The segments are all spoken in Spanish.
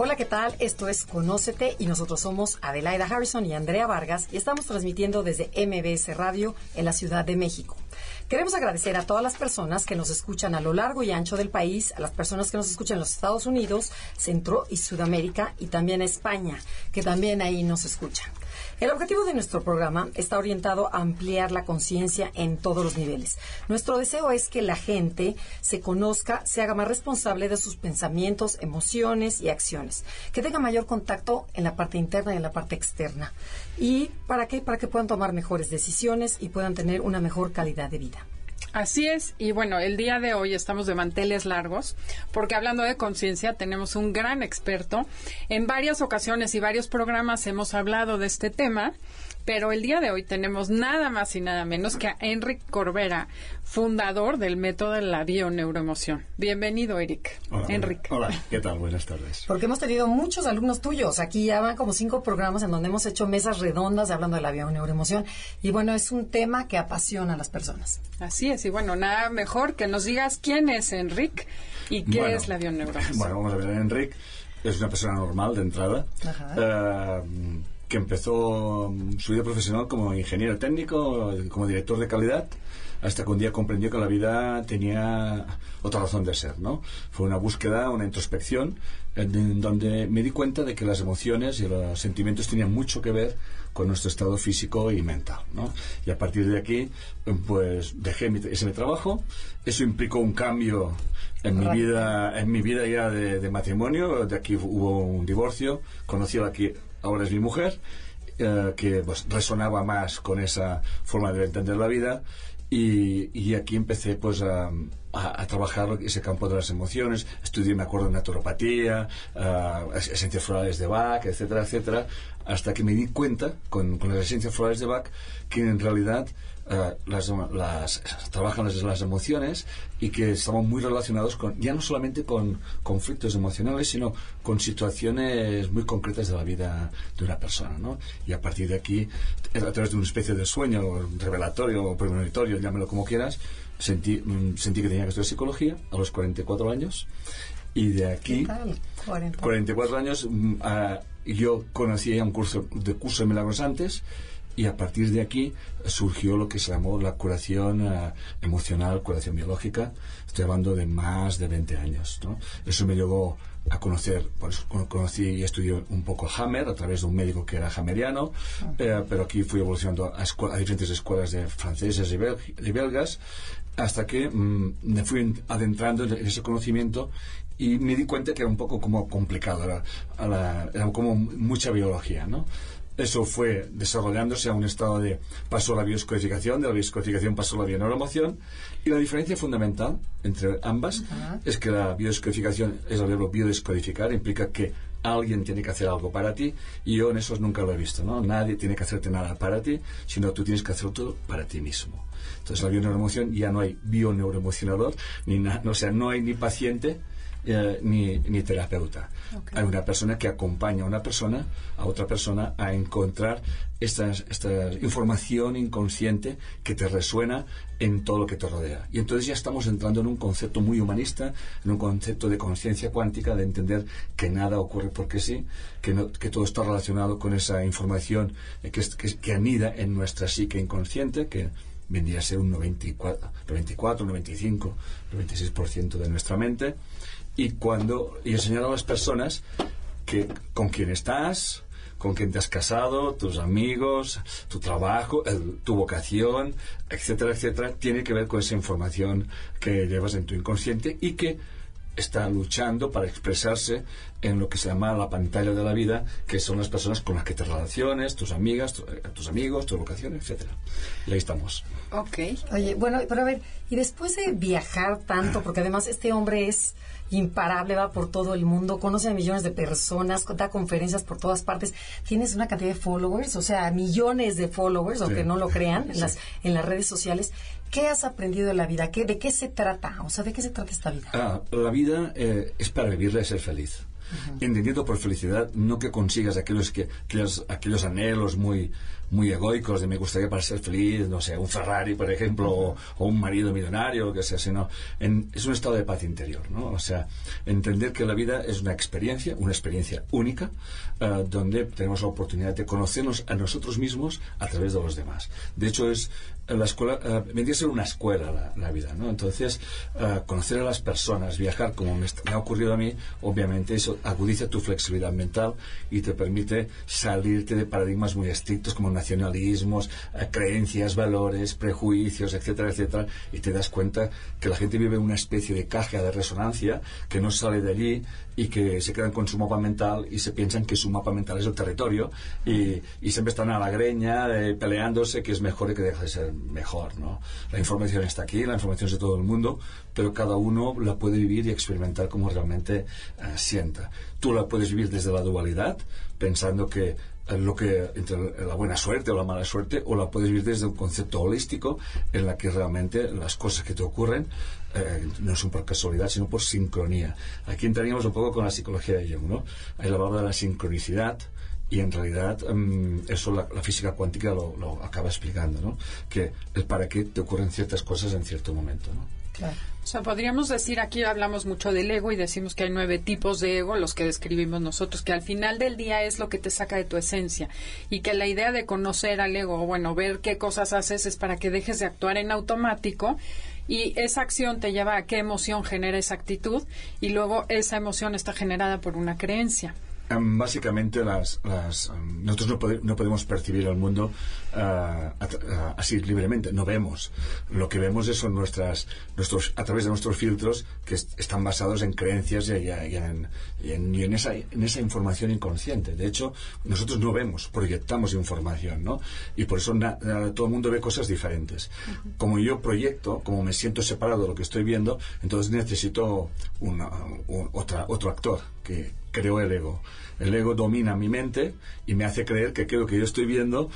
Hola, ¿qué tal? Esto es Conócete y nosotros somos Adelaida Harrison y Andrea Vargas y estamos transmitiendo desde MBS Radio en la Ciudad de México. Queremos agradecer a todas las personas que nos escuchan a lo largo y ancho del país, a las personas que nos escuchan en los Estados Unidos, Centro y Sudamérica y también a España, que también ahí nos escuchan. El objetivo de nuestro programa está orientado a ampliar la conciencia en todos los niveles. Nuestro deseo es que la gente se conozca, se haga más responsable de sus pensamientos, emociones y acciones, que tenga mayor contacto en la parte interna y en la parte externa. ¿Y para qué? Para que puedan tomar mejores decisiones y puedan tener una mejor calidad de vida. Así es, y bueno, el día de hoy estamos de manteles largos, porque hablando de conciencia tenemos un gran experto. En varias ocasiones y varios programas hemos hablado de este tema pero el día de hoy tenemos nada más y nada menos que a Enric Corbera, fundador del método de la bioneuroemoción. Bienvenido, Eric. Hola, Enric. Hola, ¿qué tal? Buenas tardes. Porque hemos tenido muchos alumnos tuyos. Aquí ya van como cinco programas en donde hemos hecho mesas redondas hablando de la bioneuroemoción. Y bueno, es un tema que apasiona a las personas. Así es. Y bueno, nada mejor que nos digas quién es Enric y qué es la bioneuroemoción. Bueno, vamos a ver. Enric es una persona normal de entrada. Ajá. Uh, que empezó mm, su vida profesional como ingeniero técnico, como director de calidad, hasta que un día comprendió que la vida tenía otra razón de ser, ¿no? Fue una búsqueda, una introspección, en donde me di cuenta de que las emociones y los sentimientos tenían mucho que ver con nuestro estado físico y mental, ¿no? Y a partir de aquí, pues dejé ese trabajo. Eso implicó un cambio en mi vida, en mi vida ya de, de, matrimonio. De aquí hubo un divorcio. Conocí a la que ahora es mi mujer, eh, que pues, resonaba más con esa forma de entender la vida. Y, aquí empecé pues a, trabajar ese campo de las emociones. Estudié, me acuerdo, naturopatía, uh, esencias florales de Bach, etcétera, etcétera, hasta que me di cuenta con, con las esencias florales de Bach que en realidad uh, las, las, trabajan las, las, emociones y que estaban muy relacionados con, ya no solamente con conflictos emocionales, sino con situaciones muy concretas de la vida de una persona, ¿no? Y a partir de aquí, a través de una especie de sueño revelatorio o premonitorio, llámelo como quieras, sentí, sentí que tenía que estudiar psicología a los 44 años y de aquí 40. 44 años uh, yo conocí un curso de curso de milagros antes y a partir de aquí surgió lo que se llamó la curación uh, emocional, curación biológica. Estoy hablando de más de 20 años. ¿no? Eso me llevó a conocer, conocí y estudié un poco Hammer a través de un médico que era hammeriano, -huh. eh, pero aquí fui evolucionando a, a, diferentes escuelas de franceses y, bel y belgas hasta que mmm, me fui adentrando en ese conocimiento y me di cuenta que era un poco como complicado, era, era como mucha biología, ¿no? Eso fue desarrollándose a un estado de pasó la bioscodificación, de la bioscodificación pasó la bioneuromoción y la diferencia fundamental entre ambas uh -huh. es que la bioscodificación es el verbo biodescodificar, implica que alguien tiene que hacer algo para ti y yo en eso nunca lo he visto, ¿no? Nadie tiene que hacerte nada para ti, sino tú tienes que hacerlo todo para ti mismo. Entonces la bioneuromoción ya no hay bioneuroemocionador, ni na, o sea, no hay ni paciente, eh, ni, ni, terapeuta. Okay. Hay una persona que acompaña a una persona, a otra persona, a encontrar esta, esta información inconsciente que te resuena en todo lo que te rodea. Y entonces ya estamos entrando en un concepto muy humanista, en un concepto de conciencia cuántica, de entender que nada ocurre porque sí, que, no, que todo está relacionado con esa información que, que, que anida en nuestra psique inconsciente, que vendría a ser un 94, 94 95, 96% de nuestra mente y cuando y enseñar a las personas que con quién estás, con quién te has casado, tus amigos, tu trabajo, tu vocación, etcétera, etcétera, tiene que ver con esa información que llevas en tu inconsciente y que está luchando para expresarse en lo que se llama la pantalla de la vida, que son las personas con las que te relaciones, tus amigas, tu- eh, tus amigos, tu vocación, etcétera. Y ahí estamos. Ok. Oye, bueno, pero a ver, y después de viajar tanto, porque además este hombre es imparable, va por todo el mundo, conoce a millones de personas, da conferencias por todas partes, tienes una cantidad de followers, o sea, millones de followers, aunque no lo crean, en, las, en las redes sociales. ¿Qué has aprendido de la vida? ¿Qué, ¿De qué se trata? O sea, ¿de qué se trata esta vida? Ah, la vida eh, es para vivirla y ser feliz. Entendiendo por felicidad no que consigas aquellos, que, aquellos, aquellos anhelos muy, muy egoicos de me gustaría para ser feliz, no sé, un Ferrari, por ejemplo, o, un marido millonario, lo que sea, sino en- es un estado de paz interior, ¿no? O sea, entender que la vida es una experiencia, una experiencia única, eh, donde tenemos la oportunidad de conocernos a nosotros mismos a través de los demás. De hecho, es la escuela, eh, vendría a ser una escuela la, vida, ¿no? Entonces, eh, conocer a las personas, viajar como me, me ha ocurrido a mí, obviamente eso agudiza tu flexibilidad mental y te permite salirte de paradigmas muy estrictos como nacionalismos, eh, creencias, valores, prejuicios, etcétera, etcétera, y te das cuenta que la gente vive una especie de caja de resonancia que no sale de allí y que se quedan con su mapa mental y se piensan que su mapa mental es el territorio y, siempre están a la greña eh, peleándose que es mejor y que deja de ser mejor, ¿no? La información está aquí, la información es de todo el mundo, pero cada uno la puede vivir y experimentar como realmente eh, sienta. Tú la puedes vivir desde la dualidad, pensando que eh, lo que entre la buena suerte o la mala suerte o la puedes vivir desde un concepto holístico en la que realmente las cosas que te ocurren eh, no son por casualidad sino por sincronía aquí entraríamos un poco con la psicología de Jung ¿no? ahí hablaba de la sincronicidad y en realidad mm, eso la, física cuántica lo, acaba explicando ¿no? que para qué te ocurren ciertas cosas en cierto momento ¿no? Claro. O sea, podríamos decir, aquí hablamos mucho del ego y decimos que hay nueve tipos de ego, los que describimos nosotros, que al final del día es lo que te saca de tu esencia y que la idea de conocer al ego, bueno, ver qué cosas haces es para que dejes de actuar en automático y esa acción te lleva a qué emoción genera esa actitud y luego esa emoción está generada por una creencia. Em, Básicamente, las, las, em, nosotros no, pode- no podemos percibir el mundo a ah, así libremente, no vemos. Lo que vemos es son nuestras, nuestros, a través de nuestros filtros que est- están basados en creencias y, y- y en, y en- esa, en esa información inconsciente. De hecho, nosotros no vemos, proyectamos información, ¿no? Y por eso na- na- todo el mundo ve cosas diferentes. Como yo proyecto, como me siento separado de lo que estoy viendo, entonces necesito una- un- otra, otro actor que creó el ego. El ego domina mi mente y me hace creer que aquello que yo estoy viendo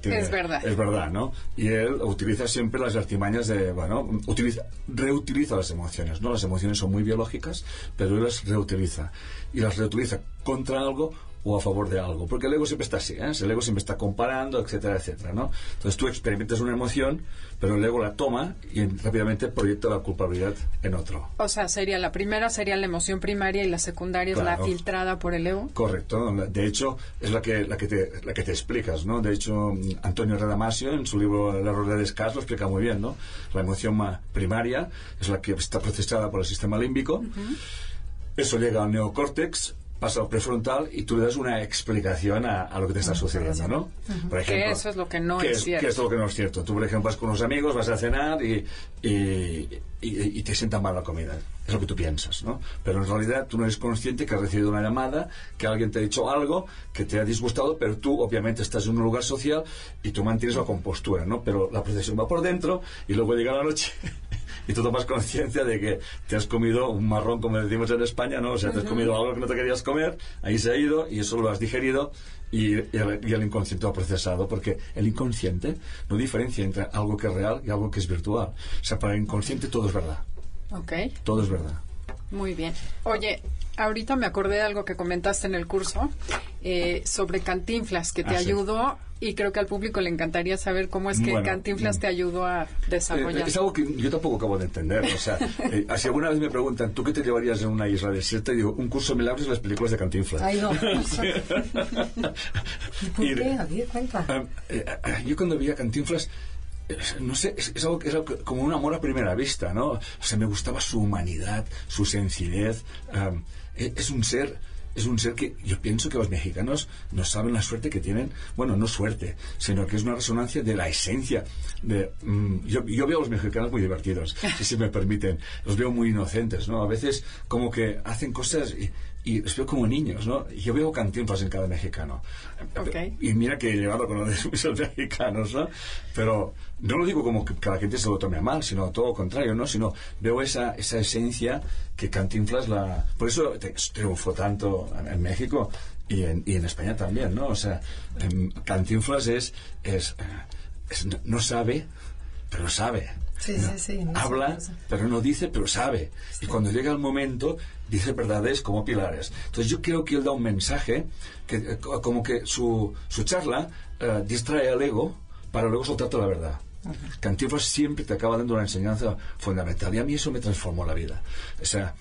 tiene- Es verdad. Es verdad, ¿no? Y él utiliza siempre las artimañas de, bueno, utiliza, reutiliza las emociones, ¿no? Las emociones son muy biológicas, pero él las reutiliza. Y las reutiliza contra algo o a favor de algo. Porque el ego siempre está así, ¿eh? El ego siempre está comparando, etcétera, etcétera, ¿no? Entonces tú experimentas una emoción, pero el ego la toma y rápidamente proyecta la culpabilidad en otro. O sea, sería la primera sería la emoción primaria y la secundaria es la filtrada por el ego. Correcto. ¿no? De hecho, es la que, la que, te, la que te explicas, ¿no? De hecho, Antonio Radamasio, en su libro El error de Descartes, lo explica muy bien, ¿no? La emoción ma- primaria es la que está procesada por el sistema límbico. Eso llega al neocórtex, pasa al prefrontal y tú le das una explicación a, a lo que te está sucediendo, ¿no? Por Que eso es lo que no que es cierto. Que es lo que no es cierto. Tú, por ejemplo, vas con unos amigos, vas a cenar y, y, y- y te sienta mal la comida. Es lo que tú piensas, ¿no? Pero en realidad tú no eres consciente que has recibido una llamada, que alguien te ha dicho algo que te ha disgustado, pero tú obviamente estás en un lugar social y tú mantienes la compostura, ¿no? Pero la procesión va por dentro y luego llega la noche y tú tomas conciencia de que te has comido un marrón, como decimos en España, ¿no? O sea, te has comido algo que no te querías comer, ahí se ha ido y eso lo has digerido y, y el, y el inconsciente lo ha procesado, porque el inconsciente no diferencia entre algo que es real y algo que es virtual. O sea, para el inconsciente todo es verdad, Ok, todo es verdad. muy bien. Oye, ahorita me acordé de algo que comentaste en el curso eh, sobre Cantinflas, que te Ah, sí. ayudó y creo que al público le encantaría saber cómo es que Bueno, Cantinflas mm. te ayudó a Eh, desarrollar. Es algo que yo tampoco acabo de entender. O sea, eh, si alguna vez me preguntan, ¿tú qué te llevarías en una isla desierta? Y digo, un curso de milagros y las películas de Cantinflas. Ay, no. ¿Y por Y- qué? A ver, cuenta. Ah, eh, ah, yo cuando vi a Cantinflas, eh, no sé, es, es algo que es algo que- como un amor a primera vista, ¿no? O sea, me gustaba su humanidad, su sencillez. eh, es un ser es un ser que yo pienso que los mexicanos no saben la suerte que tienen, bueno, no suerte, sino que es una resonancia de la esencia. De, mm, yo, yo, veo a los mexicanos muy divertidos, si se me permiten, los veo muy inocentes, ¿no? A veces como que hacen cosas... Y, y los veo como niños, ¿no? Yo veo cantinflas en cada mexicano. Okay. Y mira que he llegado con los mexicanos, ¿no? Pero no lo digo como que cada gente se lo tome a mal, sino todo lo contrario, ¿no? Sino veo esa, esa esencia que Cantinflas la... Por eso triunfó tanto en, México y en, y en, España también, ¿no? O sea, Cantinflas es, es, es no sabe, pero sabe. Sí, sí, sí, Habla, pero no dice, pero sabe. Y cuando llega el momento, dice verdades como pilares. Entonces yo creo que él da un mensaje, que eh, como que su, su charla uh, distrae al ego para luego soltarte la verdad. Uh siempre te acaba dando una enseñanza fundamental y a mí eso me transformó la vida. O sea,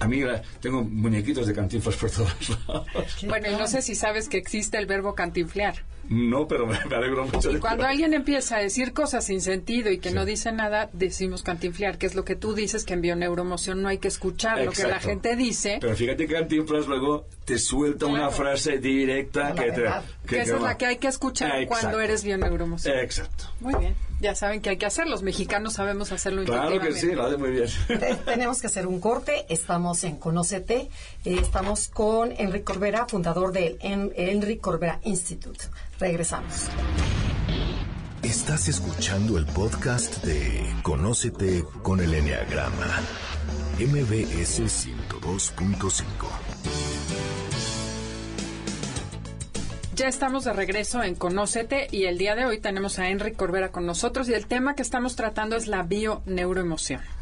a mí tengo muñequitos de cantinflas por todos lados. Bueno, y no sé si sabes que existe el verbo cantinflear. No, pero me, alegro mucho. Y cuando alguien empieza a decir cosas sin sentido y que no dice nada, decimos cantinflear, que es lo que tú dices que en bioneuromoción no hay que escuchar lo que la gente dice. Pero fíjate que cantinflas luego te suelta una frase directa que, te, que, esa es la que hay que escuchar cuando eres bioneuromoción. Exacto. Muy bien. Ya saben que hay que hacer. Los mexicanos sabemos hacerlo Claro que sí, lo hace muy bien. Tenemos que hacer un corte. Estamos en Conócete. Eh, estamos con Enrique Corbera, fundador del Enrique Corbera Institute. Regresamos. Estás escuchando el podcast de Conócete con el Enneagrama. MBS 102.5. Ya estamos de regreso en Conócete y el día de hoy tenemos a Enrique Corbera con nosotros y el tema que estamos tratando es la bioneuroemoción.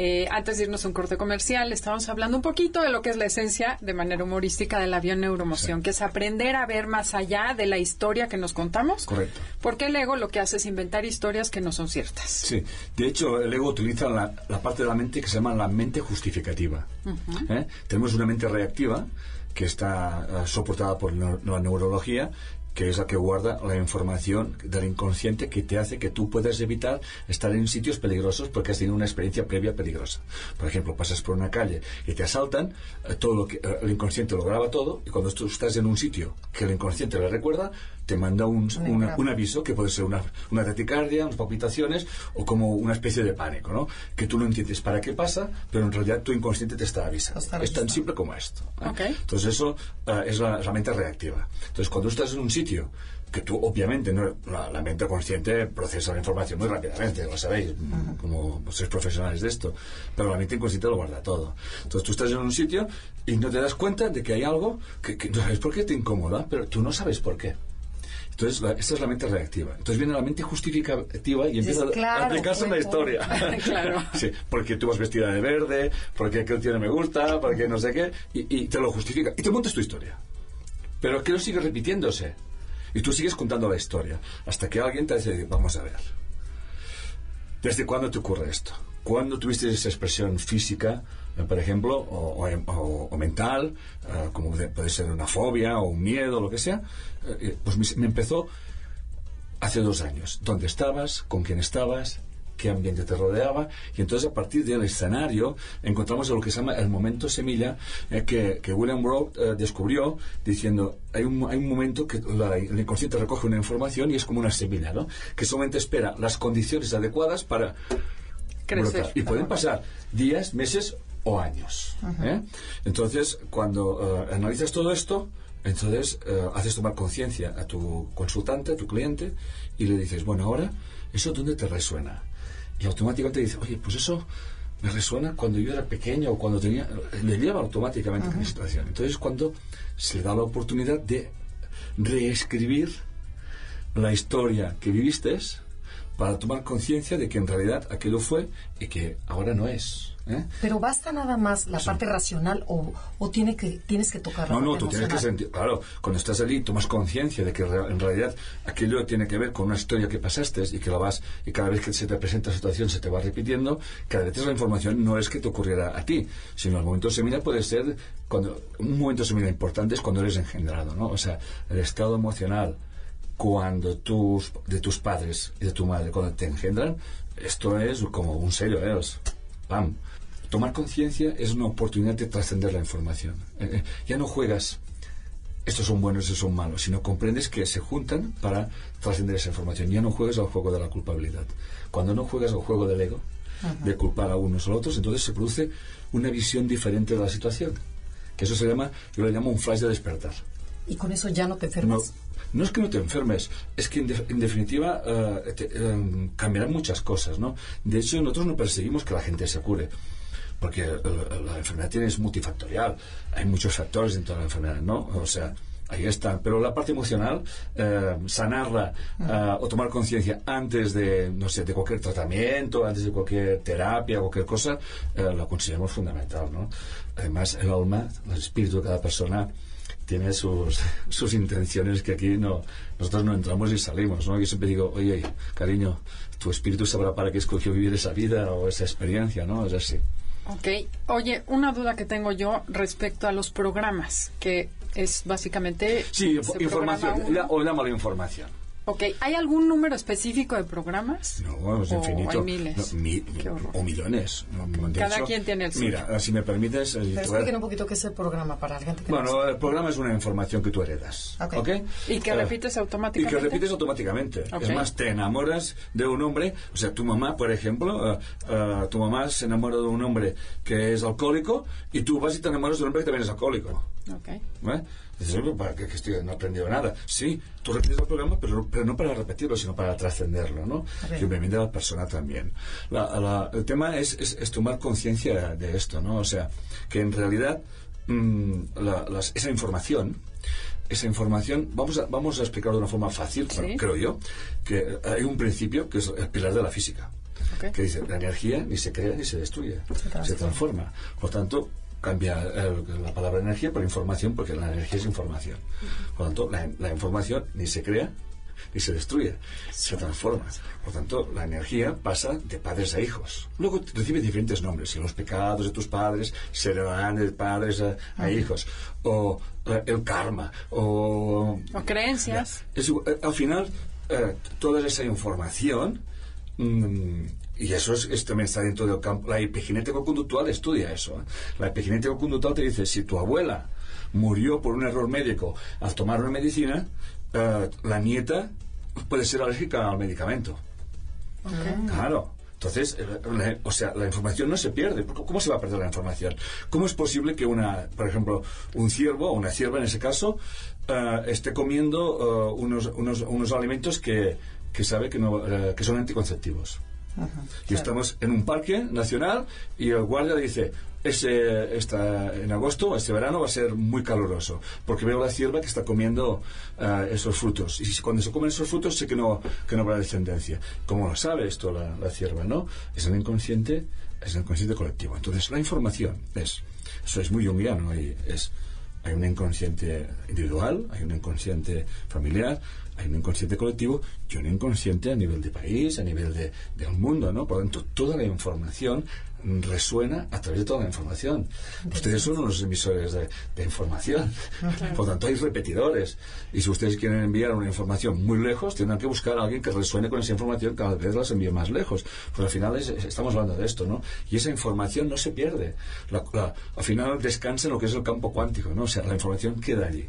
Eh, antes de irnos a un corte comercial, estamos hablando un poquito de lo que es la esencia de manera humorística de la bioneuromoción, que es aprender a ver más allá de la historia que nos contamos. Correcto. Porque el ego lo que hace es inventar historias que no son ciertas. Sí, de hecho, el ego utiliza la, parte de la mente que se llama la mente justificativa. ¿Eh? Tenemos una mente reactiva que está eh, soportada por la neurología que es la que guarda la información del inconsciente que te hace que tú puedas evitar estar en sitios peligrosos porque has tenido una experiencia previa peligrosa. Por ejemplo, pasas por una calle y te asaltan, eh, todo lo que, eh, el inconsciente lo graba todo y cuando tú estás en un sitio que el inconsciente le recuerda, te manda un, un aviso que puede ser una, una taticardia, unas palpitaciones o como una especie de pánico, ¿no? Que tú no entiendes para qué pasa, pero en realidad tu inconsciente te está avisando. es tan simple como esto. ¿eh? Entonces eso uh, es la, la, mente reactiva. Entonces cuando estás en un sitio que tú obviamente no, la, la, mente consciente procesa la información muy rápidamente, lo sabéis, como sois profesionales de esto, pero la mente inconsciente lo guarda todo. Entonces tú estás en un sitio y no te das cuenta de que hay algo que, que no sabes por qué te incomoda, pero tú no sabes por qué. Entonces, la, esta es la mente reactiva. Entonces viene la mente justificativa y empieza a aplicarse en la historia. claro. sí, porque tú vas vestida de verde, porque aquel tiene me gusta, porque no sé qué, y, te lo justifica. Y te montas tu historia. Pero aquello sigue repitiéndose. Y tú sigues contando la historia. Hasta que alguien te dice, vamos a ver. ¿Desde cuándo te ocurre esto? ¿Cuándo tuviste esa expresión física por ejemplo, o, mental, eh, como puede ser una fobia o un miedo, lo que sea, eh, pues me, empezó hace dos años. ¿Dónde estabas? ¿Con quién estabas? qué ambiente te rodeaba y entonces a partir del escenario encontramos lo que se llama el momento semilla que, William Roth descubrió diciendo hay un, hay un momento que el inconsciente recoge una información y es como una semilla ¿no? que solamente espera las condiciones adecuadas para crecer y pueden pasar días, meses o años. ¿eh? Entonces, cuando eh, analizas todo esto, entonces eh, haces tomar conciencia a tu consultante, a tu cliente, y le dices, bueno, ahora, ¿eso dónde te resuena? Y automáticamente dice, oye, pues eso me resuena cuando yo era pequeño o cuando tenía... Le lleva automáticamente a mi situación. Entonces, cuando se le da la oportunidad de reescribir la historia que viviste para tomar conciencia de que en realidad aquello fue y que ahora no es. ¿eh? Pero basta nada más la parte racional o, o tiene que, tienes que tocar la No, no, tú tienes que sentir, claro, cuando estás allí tomas conciencia de que en realidad aquello tiene que ver con una historia que pasaste y que la vas, y cada vez que se te presenta la situación se te va repitiendo, cada vez la información no es que te ocurriera a ti, sino el momento semilla puede ser, cuando un momento semilla importante es cuando eres engendrado, ¿no? O sea, el estado emocional, cuando tus, de tus padres y de tu madre, cuando te engendran, esto es como un sello, ¿eh? ¡Pam! tomar conciencia es una oportunidad de trascender la información. Eh, eh, ya no juegas estos son buenos, estos son malos, sino comprendes que se juntan para trascender esa información. Ya no juegas al juego de la culpabilidad. Cuando no juegas al juego del ego, de culpar a unos o a otros, entonces se produce una visión diferente de la situación. Que eso se llama, yo le llamo un flash de despertar. ¿Y con eso ya no te enfermas? No, es que no te enfermes, es que en, definitiva eh, em, cambiarán muchas cosas, ¿no? De hecho, nosotros no perseguimos que la gente se cure porque la enfermedad tiene, es multifactorial. Hay muchos factores dentro de la enfermedad, ¿no? O sea, ahí está. Pero la parte emocional, eh, sanarla eh, o tomar conciencia antes de, no sé, de cualquier tratamiento, antes de cualquier terapia, cualquier cosa, eh, la consideramos fundamental, ¿no? Además, el alma, el espíritu de cada persona tiene sus, sus intenciones que aquí no nosotros no entramos y salimos, ¿no? Yo siempre digo, oye, cariño, tu espíritu sabrá para qué escogió vivir esa vida o esa experiencia, ¿no? Es así. Ok. Oye, una duda que tengo yo respecto a los programas, que es básicamente... Sí, información, o llámalo información. Ok, ¿hay algún número específico de programas? No, es infinito. Hay miles. o millones. Cada quien tiene el suyo. Mira, si me permites... Eh, Pero un poquito qué es el programa para la gente que Bueno, el programa es una información que tú heredas. Ok. Y que eh, repites automáticamente. Y que repites automáticamente. Es más, te enamoras de un hombre... O sea, tu mamá, por ejemplo, uh, tu mamá se enamora de un hombre que es alcohólico y tú vas y te enamoras de un hombre que también es alcohólico. Ok. ¿Eh? Dices, ¿para qué, estoy, no he aprendido nada? Sí, tú repites el programa, pero, pero no para repetirlo, sino para trascenderlo, ¿no? Y obviamente la persona también. el tema es, es, tomar conciencia de esto, ¿no? O sea, que en realidad mm, esa información esa información, vamos a, vamos a explicarlo de una forma fácil, creo yo, que hay un principio que es el pilar de la física, que dice, la energía ni se crea ni se destruye, se transforma. Por tanto, cambia la palabra energía por información, porque la energía es información. Por lo tanto, la, información ni se crea ni se destruye, se transforma. Por tanto, la energía pasa de padres a hijos. Luego recibe diferentes nombres. Si los pecados de tus padres se dan de padres a, hijos. O eh, el karma. O, creencias. Eh, al final, eh, toda esa información mm, y eso es, también está dentro del campo. La epigenética conductual estudia eso. ¿eh? La epigenética conductual te dice, si tu abuela murió por un error médico al tomar una medicina, eh, la nieta puede ser alérgica al medicamento. Claro. Entonces, eh, o sea, la información no se pierde. ¿Cómo se va a perder la información? ¿Cómo es posible que una, por ejemplo, un ciervo o una cierva en ese caso esté comiendo unos, unos, unos, alimentos que, que sabe que, no, que son anticonceptivos? Y estamos en un parque nacional y el guardia dice, ese, está en agosto, este verano va a ser muy caluroso, porque veo la cierva que está comiendo eh, esos frutos. Y cuando se comen esos frutos sé que no, que no habrá descendencia. ¿Cómo lo sabe esto la, la cierva? ¿no? Es el inconsciente, es el inconsciente colectivo. Entonces, la información es, eso es muy junguiano, y es, hay un inconsciente individual, hay un inconsciente familiar, hay un inconsciente colectivo y un inconsciente a nivel de país, a nivel de, del mundo, ¿no? Por lo tanto, toda la información resuena a través de toda la información. Ustedes son unos emisores de, información, por lo tanto hay repetidores. Y si ustedes quieren enviar una información muy lejos, tendrán que buscar a alguien que resuene con esa información, cada vez las envíe más lejos. Pero al final estamos hablando de esto, ¿no? Y esa información no se pierde. al final descansa en lo que es el campo cuántico, ¿no? O sea, la información queda allí.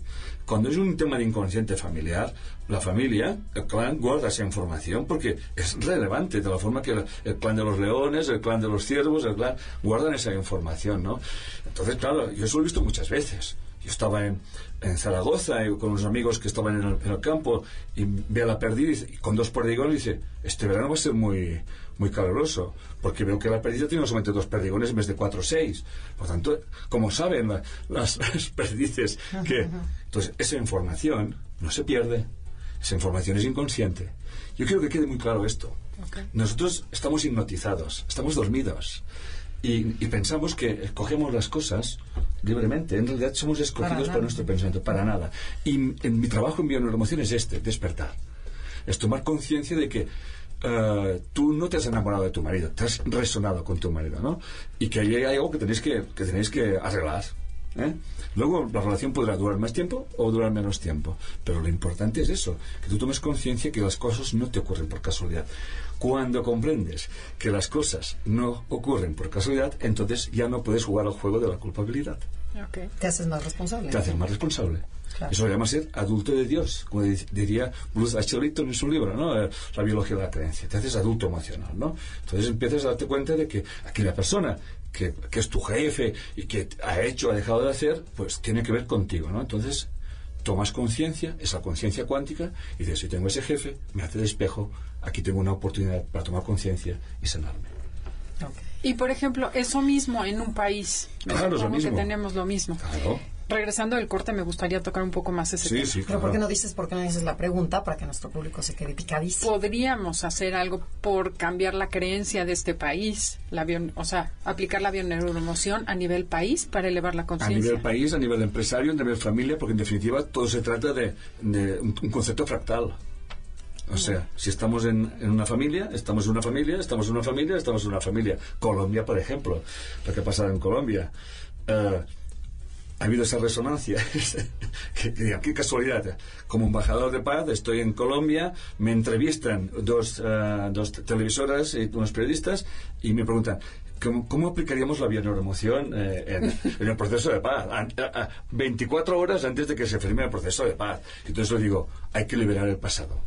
Cuando es un tema de inconsciente familiar, la familia, el clan, guarda esa información porque es relevante de la forma que el, clan de los leones, el clan de los ciervos, guardan esa información, ¿no? Entonces, claro, yo eso lo he visto muchas veces. Yo estaba en, en Zaragoza y con unos amigos que estaban en el, campo y ve a la perdiz y, con dos perdigones y dice, este verano va a ser muy, muy caluroso, porque veo que la perdiz tiene solamente dos perdigones en vez de cuatro o seis. Por tanto, como saben las, perdices que... Entonces, esa información no se pierde, esa información es inconsciente. Yo quiero que quede muy claro esto. Nosotros estamos hipnotizados, estamos dormidos. Y, pensamos que escogemos las cosas libremente. En realidad somos escogidos por nuestro pensamiento, para nada. Y en mi trabajo en bioemoción es este, despertar. Es tomar conciencia de que eh, tú no te has enamorado de tu marido, te has resonado con tu marido, ¿no? Y que ahí hay algo que tenéis que, que, tenéis que arreglar. ¿Eh? Luego la relación podrá durar más tiempo o durar menos tiempo, pero lo importante es eso, que tú tomes conciencia que las cosas no te ocurren por casualidad. Cuando comprendes que las cosas no ocurren por casualidad, entonces ya no puedes jugar al juego de la culpabilidad. Te haces más responsable. Te haces más responsable. Eso se llama ser adulto de Dios, como diría Bruce H. en su libro, ¿no? Eh, la biología de la creencia. Te haces adulto emocional, ¿no? Entonces empiezas a darte cuenta de que aquella persona que, es tu jefe y que ha hecho, ha dejado de hacer, pues tiene que ver contigo, ¿no? Entonces tomas conciencia, esa conciencia cuántica, y dices, si tengo ese jefe, me hace de espejo, aquí tengo una oportunidad para tomar conciencia y sanarme. Y por ejemplo, eso mismo en un país. Claro, es lo mismo. que tenemos lo mismo. Claro regresando del corte, me gustaría tocar un poco más ese sí, tema. Sí, Pero ¿por qué no dices, por qué no dices la pregunta para que nuestro público se quede picadísimo? Podríamos hacer algo por cambiar la creencia de este país, la o sea, aplicar la bioneuromoción a nivel país para elevar la conciencia. A nivel país, a nivel empresario, a nivel familia, porque en definitiva todo se trata de, un, concepto fractal. O sea, si estamos en, una familia, estamos en una familia, estamos en una familia, estamos en una familia. Colombia, por ejemplo, lo que pasa en Colombia. Eh, ha habido esa resonancia. qué, casualidad. Como embajador de paz, estoy en Colombia, me entrevistan dos, eh, dos televisoras y unos periodistas y me preguntan, ¿Cómo, aplicaríamos la bioneuromoción eh, en, el proceso de paz? 24 horas antes de que se firme el proceso de paz. Entonces le digo, hay que liberar el pasado.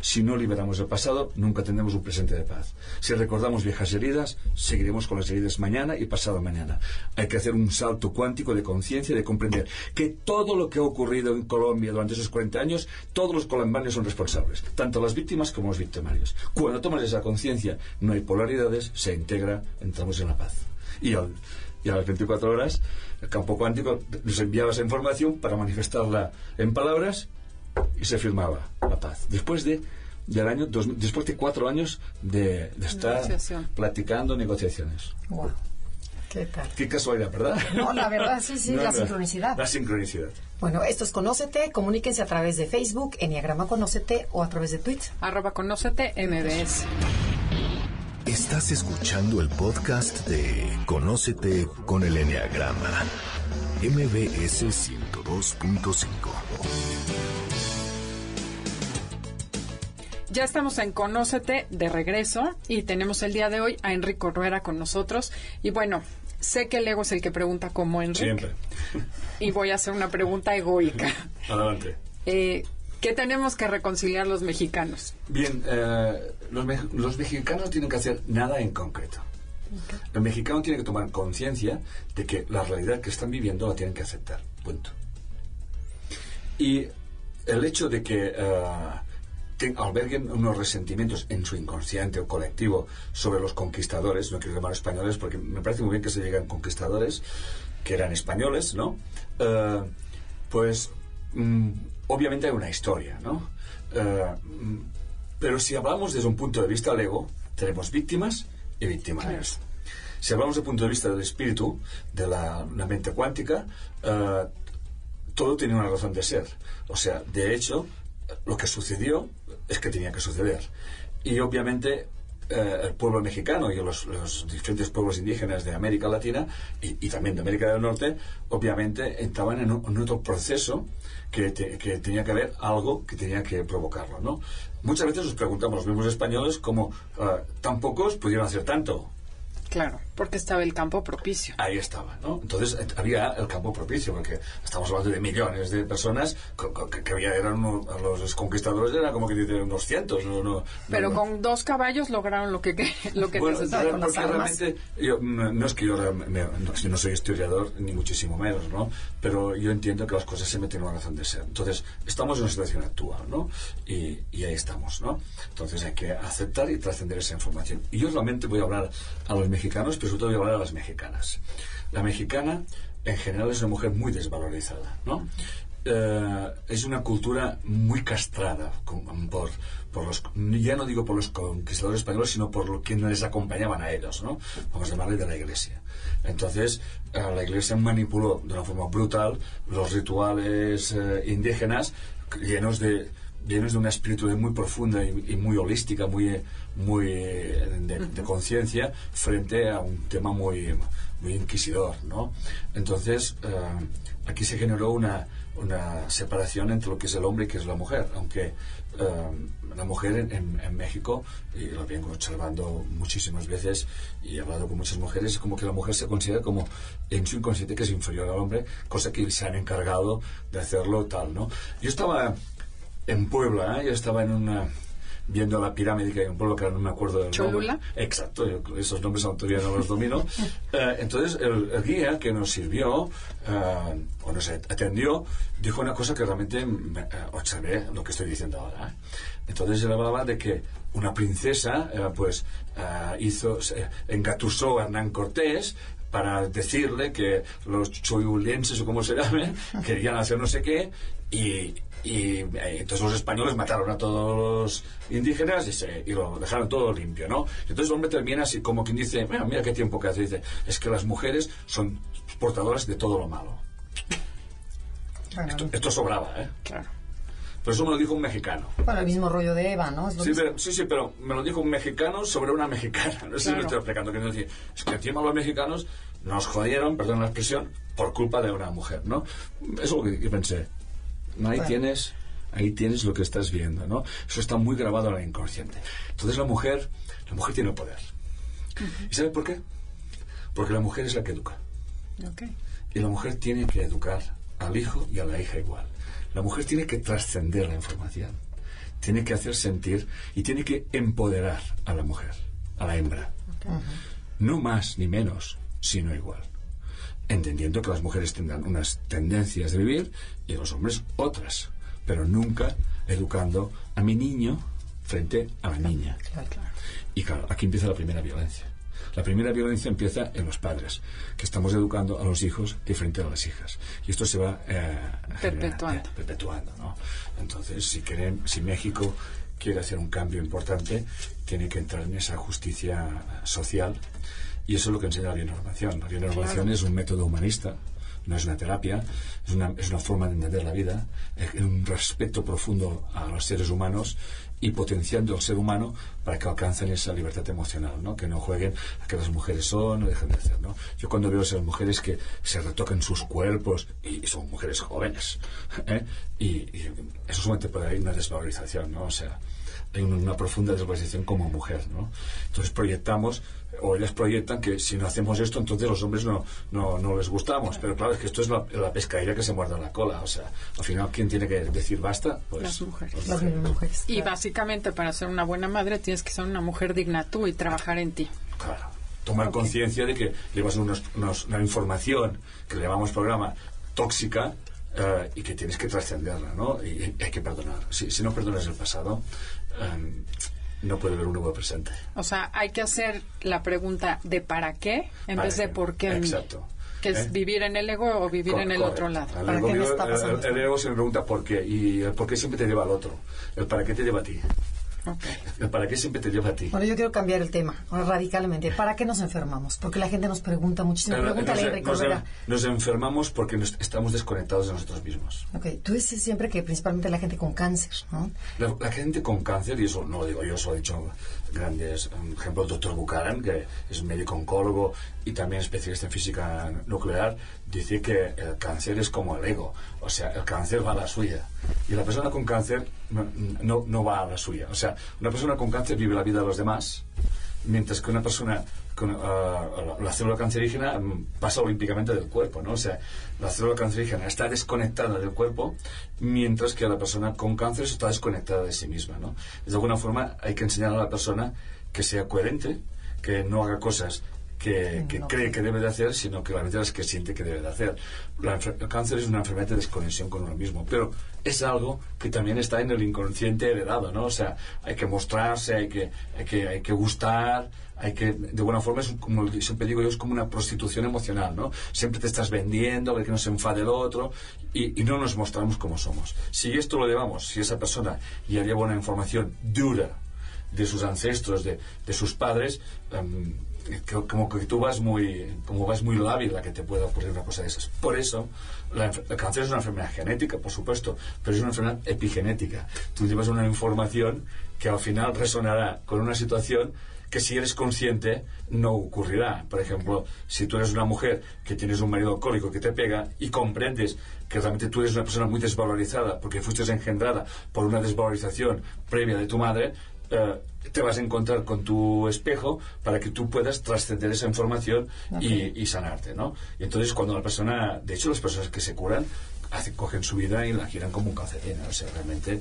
Si no liberamos el pasado, nunca tendremos un presente de paz. Si recordamos viejas heridas, seguiremos con las heridas mañana y pasado mañana. Hay que hacer un salto cuántico de conciencia, de comprender que todo lo que ha ocurrido en Colombia durante esos 40 años, todos los colombianos son responsables, tanto las víctimas como los victimarios. Cuando tomas esa conciencia, no hay polaridades, se integra, entramos en la paz. Y, a las 24 horas, el campo cuántico nos enviaba esa información para manifestarla en palabras y se firmaba la paz. Después de del año después de cuatro años de, estar platicando negociaciones. Wow. ¿Qué tal? Qué casualidad, ¿verdad? No, la verdad, sí, sí, la sincronicidad. La sincronicidad. Bueno, esto es Conócete. Comuníquense a través de Facebook, Enneagrama Conócete o a través de Twitter. Arroba Conócete MBS. Estás escuchando el podcast de Conócete con el Enneagrama. MBS 102.5. Ya estamos en Conócete de regreso y tenemos el día de hoy a Enrico Ruera con nosotros. Y bueno, sé que el ego es el que pregunta cómo Enrique. Siempre. Y voy a hacer una pregunta egoica. Adelante. Eh, ¿Qué tenemos que reconciliar los mexicanos? Bien, eh, los, mexicanos tienen que hacer nada en concreto. El mexicano tiene que tomar conciencia de que la realidad que están viviendo la tienen que aceptar. Punto. Y el hecho de que alberguen unos resentimientos en su inconsciente o colectivo sobre los conquistadores, no quiero llamar españoles porque me parece muy bien que se digan conquistadores, que eran españoles, ¿no? Eh, pues mm, obviamente hay una historia, ¿no? Eh, mm, pero si hablamos desde un punto de vista del ego, tenemos víctimas y victimarios. Si hablamos desde el punto de vista del espíritu, de la, mente cuántica, eh, todo tiene una razón de ser. O sea, de hecho, lo que sucedió es que tenía que suceder. Y obviamente eh, el pueblo mexicano y los, diferentes pueblos indígenas de América Latina y, también de América del Norte, obviamente entraban en, otro proceso que, tenía que haber algo que tenía que provocarlo. ¿no? Muchas veces nos preguntamos los mismos españoles cómo uh, tan pocos pudieron hacer tanto. Claro, porque estaba el campo propicio. Ahí estaba, ¿no? Entonces eh, había el campo propicio, porque estamos hablando de millones de personas que, había, eran los conquistadores eran como que dicen unos cientos, ¿no? Pero con dos caballos lograron lo que, lo que bueno, necesitaban realmente, yo, no, es que yo, no, soy historiador, ni muchísimo menos, ¿no? Pero yo entiendo que las cosas se meten en una razón de ser. Entonces, estamos en una situación actual, ¿no? Y, y ahí estamos, ¿no? Entonces hay que aceptar y trascender esa información. Y yo realmente voy a hablar a los mexicanos, pero sobre todo voy a las mexicanas. La mexicana, en general, es una mujer muy desvalorizada, ¿no? Eh, es una cultura muy castrada por, por los, ya no digo por los conquistadores españoles, sino por quienes les acompañaban a ellos, ¿no? Vamos a llamarle de la iglesia. Entonces, eh, la iglesia manipuló de una forma brutal los rituales eh, indígenas llenos de vienes de una espiritualidad muy profunda y, muy holística, muy, muy de, conciencia, frente a un tema muy, muy inquisidor, ¿no? Entonces, aquí se generó una, una separación entre lo que es el hombre y que es la mujer, aunque la mujer en, México, y lo vengo observando muchísimas veces y he hablado con muchas mujeres, es como que la mujer se considera como en su inconsciente que es inferior al hombre, cosa que se han encargado de hacerlo tal, ¿no? Yo estaba en Puebla, ¿eh? yo estaba en una viendo la pirámide que hay un pueblo que no me acuerdo del ¿Cholula? Exacto, esos nombres todavía no los domino. Eh, entonces, el, guía que nos sirvió eh, o nos atendió dijo una cosa que realmente me, observé lo que estoy diciendo ahora. Entonces él hablaba de que una princesa, eh, pues, eh, hizo, engatusó a Hernán Cortés para decirle que los choyulenses o como se llamen querían hacer no sé qué y, y eh, entonces los españoles mataron a todos los indígenas y, se, y, lo dejaron todo limpio, ¿no? Entonces el hombre termina así como quien dice, mira, mira qué tiempo que hace, dice, es que las mujeres son portadoras de todo lo malo. esto, esto, sobraba, ¿eh? Claro. Pero eso me lo dijo un mexicano. Para el mismo rollo de Eva, ¿no? Sí pero, sí, sí, pero me lo dijo un mexicano sobre una mexicana. No sé si me estoy explicando. Que decir, es que encima los mexicanos nos jodieron, perdón la expresión, por culpa de una mujer, ¿no? Eso es lo que, pensé. Ahí tienes ahí tienes lo que estás viendo, ¿no? Eso está muy grabado en la inconsciente. Entonces la mujer, la mujer tiene poder. ¿Y sabes por qué? Porque la mujer es la que educa. Y la mujer tiene que educar al hijo y a la hija igual. La mujer tiene que trascender la información, tiene que hacer sentir y tiene que empoderar a la mujer, a la hembra. No más ni menos, sino igual. Entendiendo que las mujeres tendrán unas tendencias de vivir y los hombres otras, pero nunca educando a mi niño frente a la niña. Y claro, aquí empieza la primera violencia. La primera violencia empieza en los padres, que estamos educando a los hijos diferente a las hijas. Y esto se va eh, perpetuando. Eh, perpetuando ¿no? Entonces, si, quieren, si México quiere hacer un cambio importante, tiene que entrar en esa justicia social. Y eso es lo que enseña la bionormación. La bionormación es un método humanista, no es una terapia, es una, es una forma de entender la vida, es un respeto profundo a los seres humanos y potenciando al ser humano para que alcancen esa libertad emocional, ¿no? Que no jueguen a que las mujeres son o dejen de ser, ¿no? Yo cuando veo a esas mujeres que se retocan sus cuerpos y, son mujeres jóvenes, ¿eh? y, y, eso solamente puede haber una desvalorización, ¿no? O sea, hay una, profunda desvalorización como mujer, ¿no? Entonces proyectamos o ellas proyectan que si no hacemos esto, entonces los hombres no, no, les gustamos. Pero claro, es que esto es la, la pescadilla que se muerde la cola. O sea, al final, ¿quién tiene que decir basta? Pues las mujeres. Las mujeres. Y básicamente, para ser una buena madre, tienes que ser una mujer digna tú y trabajar en ti. Claro. Tomar conciencia de que llevas unos, una información que le llamamos programa tóxica eh, y que tienes que trascenderla, ¿no? Y, hay que perdonar. Si, si no perdonas el pasado, em, no puede haber un nuevo presente. O sea, hay que hacer la pregunta de para qué en vez de por qué. Exacto. Que es ¿Eh? vivir en el ego o vivir en el otro lado. El, el, ego se me pregunta por qué y el por qué siempre te lleva al otro. El para qué te lleva a ti. ¿Para qué siempre te lleva a ti? Bueno, yo quiero cambiar el tema radicalmente. ¿Para qué nos enfermamos? Porque la gente nos pregunta muchísimo. Pregúntale, nos, nos, nos, enfermamos porque estamos desconectados de nosotros mismos. Ok, tú dices siempre que principalmente la gente con cáncer, ¿no? La, gente con cáncer, y eso no lo digo yo, eso lo he dicho grandes ejemplos, el doctor Buchanan, que es médico oncólogo y también especialista en física nuclear, dice que el cáncer es como el ego, o sea, el cáncer va a la suya. Y la persona con cáncer no, no, va a la suya. O sea, una persona con cáncer vive la vida de los demás, mientras que una persona con uh, la célula cancerígena mm, pasa olímpicamente del cuerpo, ¿no? O sea, la célula cancerígena está desconectada del cuerpo, mientras que la persona con cáncer está desconectada de sí misma, ¿no? De alguna forma hay que enseñar a la persona que sea coherente, que no haga cosas que, cree que debe de hacer, sino que realmente las que siente que debe de hacer. el cáncer es una enfermedad de desconexión con uno mismo, pero es algo que también está en el inconsciente heredado, ¿no? O sea, hay que mostrarse, hay que, hay que, hay que gustar, hay que, de alguna forma, es como siempre digo yo, es como una prostitución emocional, ¿no? Siempre te estás vendiendo, ver que no se enfade el otro, y, no nos mostramos como somos. Si esto lo llevamos, si esa persona ya lleva una información dura de sus ancestros, de, de sus padres, em, como que tú vas muy como vas muy lábil a que te pueda ocurrir una cosa de esas. Por eso, la, el cáncer es una enfermedad genética, por supuesto, pero es una enfermedad epigenética. Tú llevas una información que al final resonará con una situación que si eres consciente no ocurrirá. Por ejemplo, si tú eres una mujer que tienes un marido alcohólico que te pega y comprendes que realmente tú eres una persona muy desvalorizada porque fuiste engendrada por una desvalorización previa de tu madre, eh, te vas a encontrar con tu espejo para que tú puedas trascender esa información y, sanarte, ¿no? Y entonces cuando la persona, de hecho las personas que se curan, hacen, cogen su vida y la giran como un calcetín, o sea, realmente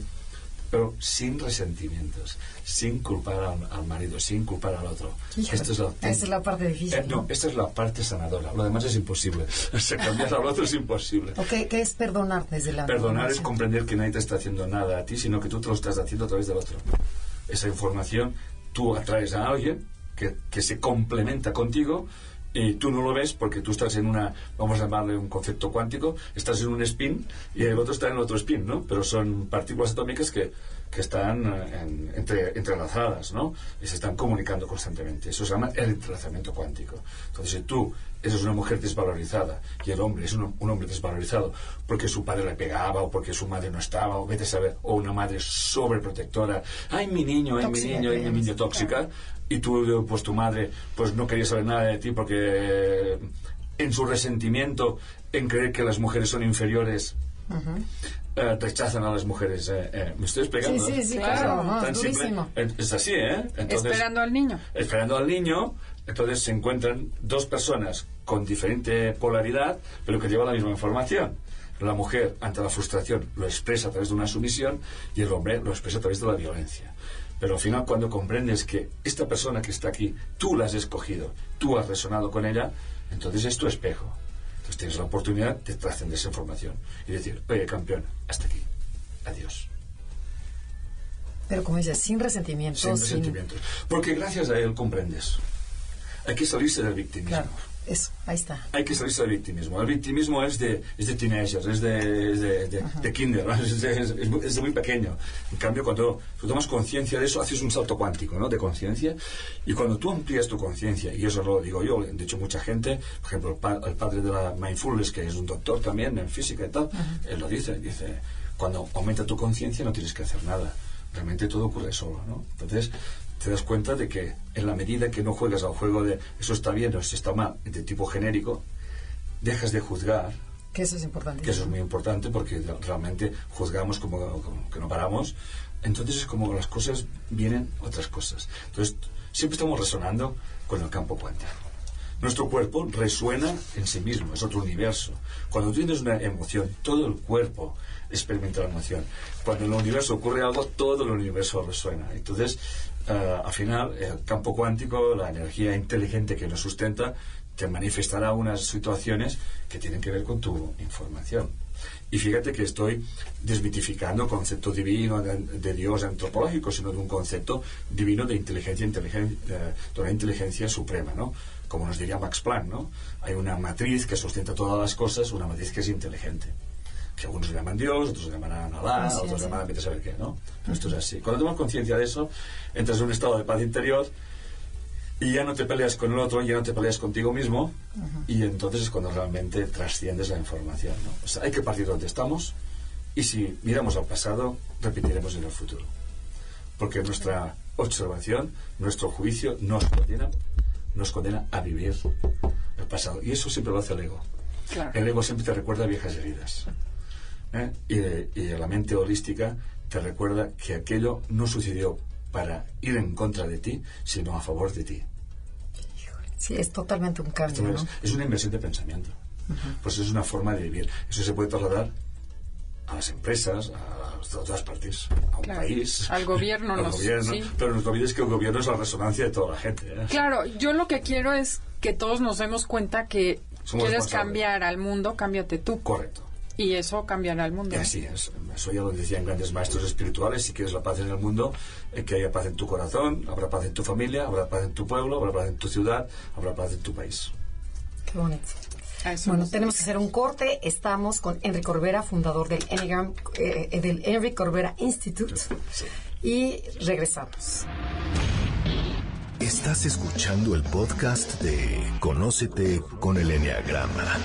pero sin resentimientos, sin culpar al, marido, sin culpar al otro. Esto es la, esta es la parte difícil. Eh, no, esta es la parte sanadora. Lo demás es imposible. O cambiar al otro es imposible. ¿Qué, es perdonar desde la Perdonar es comprender que nadie te está haciendo nada a ti, sino que tú te lo estás haciendo a través del otro. Esa información tú atraes a alguien que, que se complementa contigo y tú no lo ves porque tú estás en una, vamos a llamarle un concepto cuántico, estás en un spin y el otro está en otro spin, ¿no? Pero son partículas atómicas que, que están eh, entre, entrelazadas, ¿no? Y se están comunicando constantemente. Eso se llama el entrelazamiento cuántico. Entonces, si tú eres una mujer desvalorizada y el hombre es un, hombre desvalorizado porque su padre le pegaba o porque su madre no estaba, o vete a saber, o una madre sobreprotectora, ay mi niño, ay mi niño, ay mi niño tóxica, y tú, pues tu madre, pues no quería saber nada de ti porque en su resentimiento, en creer que las mujeres son inferiores, eh, rechazan a las mujeres. Eh, eh, ¿Me estoy explicando? Sí, sí, sí, claro. es así, ¿eh? esperando al niño. Esperando al niño, entonces se encuentran dos personas con diferente polaridad, pero que llevan la misma información. La mujer, ante la frustración, lo expresa a través de una sumisión y el hombre lo expresa a través de la violencia. Pero al final, cuando comprendes que esta persona que está aquí, tú la has escogido, tú has resonado con ella, entonces es tu espejo. Entonces tienes la oportunidad de trascender esa información y decir, oye, campeón, hasta aquí. Adiós. Pero como dices, sin resentimientos. Sin resentimientos. Porque gracias a él comprendes. Hay que salirse del victimismo. Eso, ahí está. Hay que salirse del victimismo. El victimismo es de, es de teenagers, es de, de, de, kinder, es, es, de muy pequeño. En cambio, cuando tú tomas conciencia de eso, haces un salto cuántico, ¿no? De conciencia. Y cuando tú amplías tu conciencia, y eso lo digo yo, de hecho mucha gente, por ejemplo, el, padre de la mindfulness, que es un doctor también en física y tal, él lo dice, dice, cuando aumenta tu conciencia no tienes que hacer nada. Realmente todo ocurre solo, ¿no? Entonces, te das cuenta de que en la medida que no juegas al juego de eso está bien o eso está mal, de tipo genérico, dejas de juzgar. Que eso es importante. Que eso es muy importante porque realmente juzgamos como, que no paramos. Entonces es como las cosas vienen otras cosas. Entonces siempre estamos resonando con el campo cuántico. Nuestro cuerpo resuena en sí mismo, es otro universo. Cuando tienes una emoción, todo el cuerpo experimenta la emoción. Cuando en el universo ocurre algo, todo el universo resuena. Entonces, eh, al final, el campo cuántico, la energía inteligente que nos sustenta, te manifestará unas situaciones que tienen que ver con tu información. Y fíjate que estoy desmitificando concepto divino de, Dios antropológico, sino de un concepto divino de inteligencia, inteligencia eh, de una inteligencia suprema, ¿no? Como nos diría Max Planck, ¿no? Hay una matriz que sustenta todas las cosas, una matriz que es inteligente que algunos llaman Dios, otros llaman Alá, otros le llaman a saber qué, ¿no? Esto es así. Cuando tomas conciencia de eso, entras en un estado de paz interior y ya no te peleas con el otro, ya no te peleas contigo mismo, y entonces es cuando realmente trasciendes la información, ¿no? O sea, hay que partir de donde estamos, y si miramos al pasado, repetiremos en el futuro. Porque nuestra observación, nuestro juicio nos condena, nos condena a vivir el pasado. Y eso siempre lo hace el ego. El ego siempre te recuerda viejas heridas. ¿eh? y, la mente holística te recuerda que aquello no sucedió para ir en contra de ti, sino a favor de ti. Sí, es totalmente un cambio. Es, una inversión de pensamiento. Pues es una forma de vivir. Eso se puede trasladar a las empresas, a, todas partes, a un país. Al gobierno. al gobierno Pero no olvides que el gobierno es la resonancia de toda la gente. ¿eh? Claro, yo lo que quiero es que todos nos demos cuenta que quieres cambiar al mundo, cámbiate tú. Correcto. Y eso cambiará el mundo. así es. Eso ya lo decían grandes maestros espirituales. Si quieres la paz en el mundo, eh, que haya paz en tu corazón, habrá paz en tu familia, habrá paz en tu pueblo, habrá paz en tu ciudad, habrá paz en tu país. Qué bonito. bueno, tenemos que hacer un corte. Estamos con Enrique Corbera, fundador del Enneagram, eh, del Enrique Corbera Institute. Y regresamos. Estás escuchando el podcast de Conócete con el Enneagrama,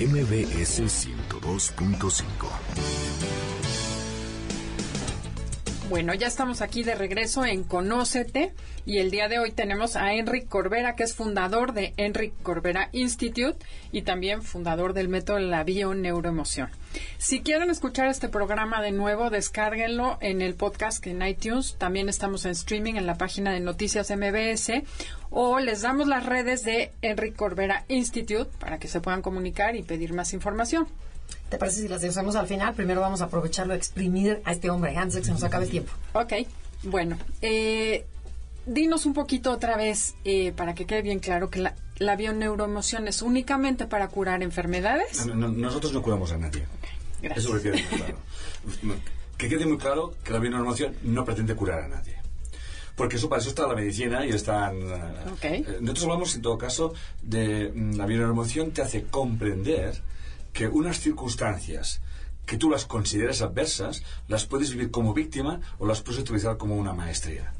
MBS 102.5. Bueno, ya estamos aquí de regreso en Conócete y el día de hoy tenemos a Enric Corbera, que es fundador de Enric Corbera Institute y también fundador del método de la bioneuroemoción. Si quieren escuchar este programa de nuevo, descárguenlo en el podcast en iTunes. También estamos en streaming en la página de Noticias MBS o les damos las redes de Enric Corbera Institute para que se puedan comunicar y pedir más información. ¿Te parece si las usamos al final? Primero vamos a aprovecharlo, exprimir a este hombre antes de que se nos acabe el tiempo. Ok, bueno. Eh, dinos un poquito otra vez, eh, para que quede bien claro, que la, la bioneuroemoción es únicamente para curar enfermedades. No, no, nosotros no curamos a nadie. Gracias. Eso que quede muy claro. que quede muy claro que la bioneuroemoción no pretende curar a nadie. Porque eso para eso está la medicina y están... eh, Ok. eh, nosotros hablamos en todo caso de mm, la bioneuroemoción te hace comprender que unas circunstancias que tú las consideras adversas, las puedes vivir como víctima o las puedes utilizar como una maestría.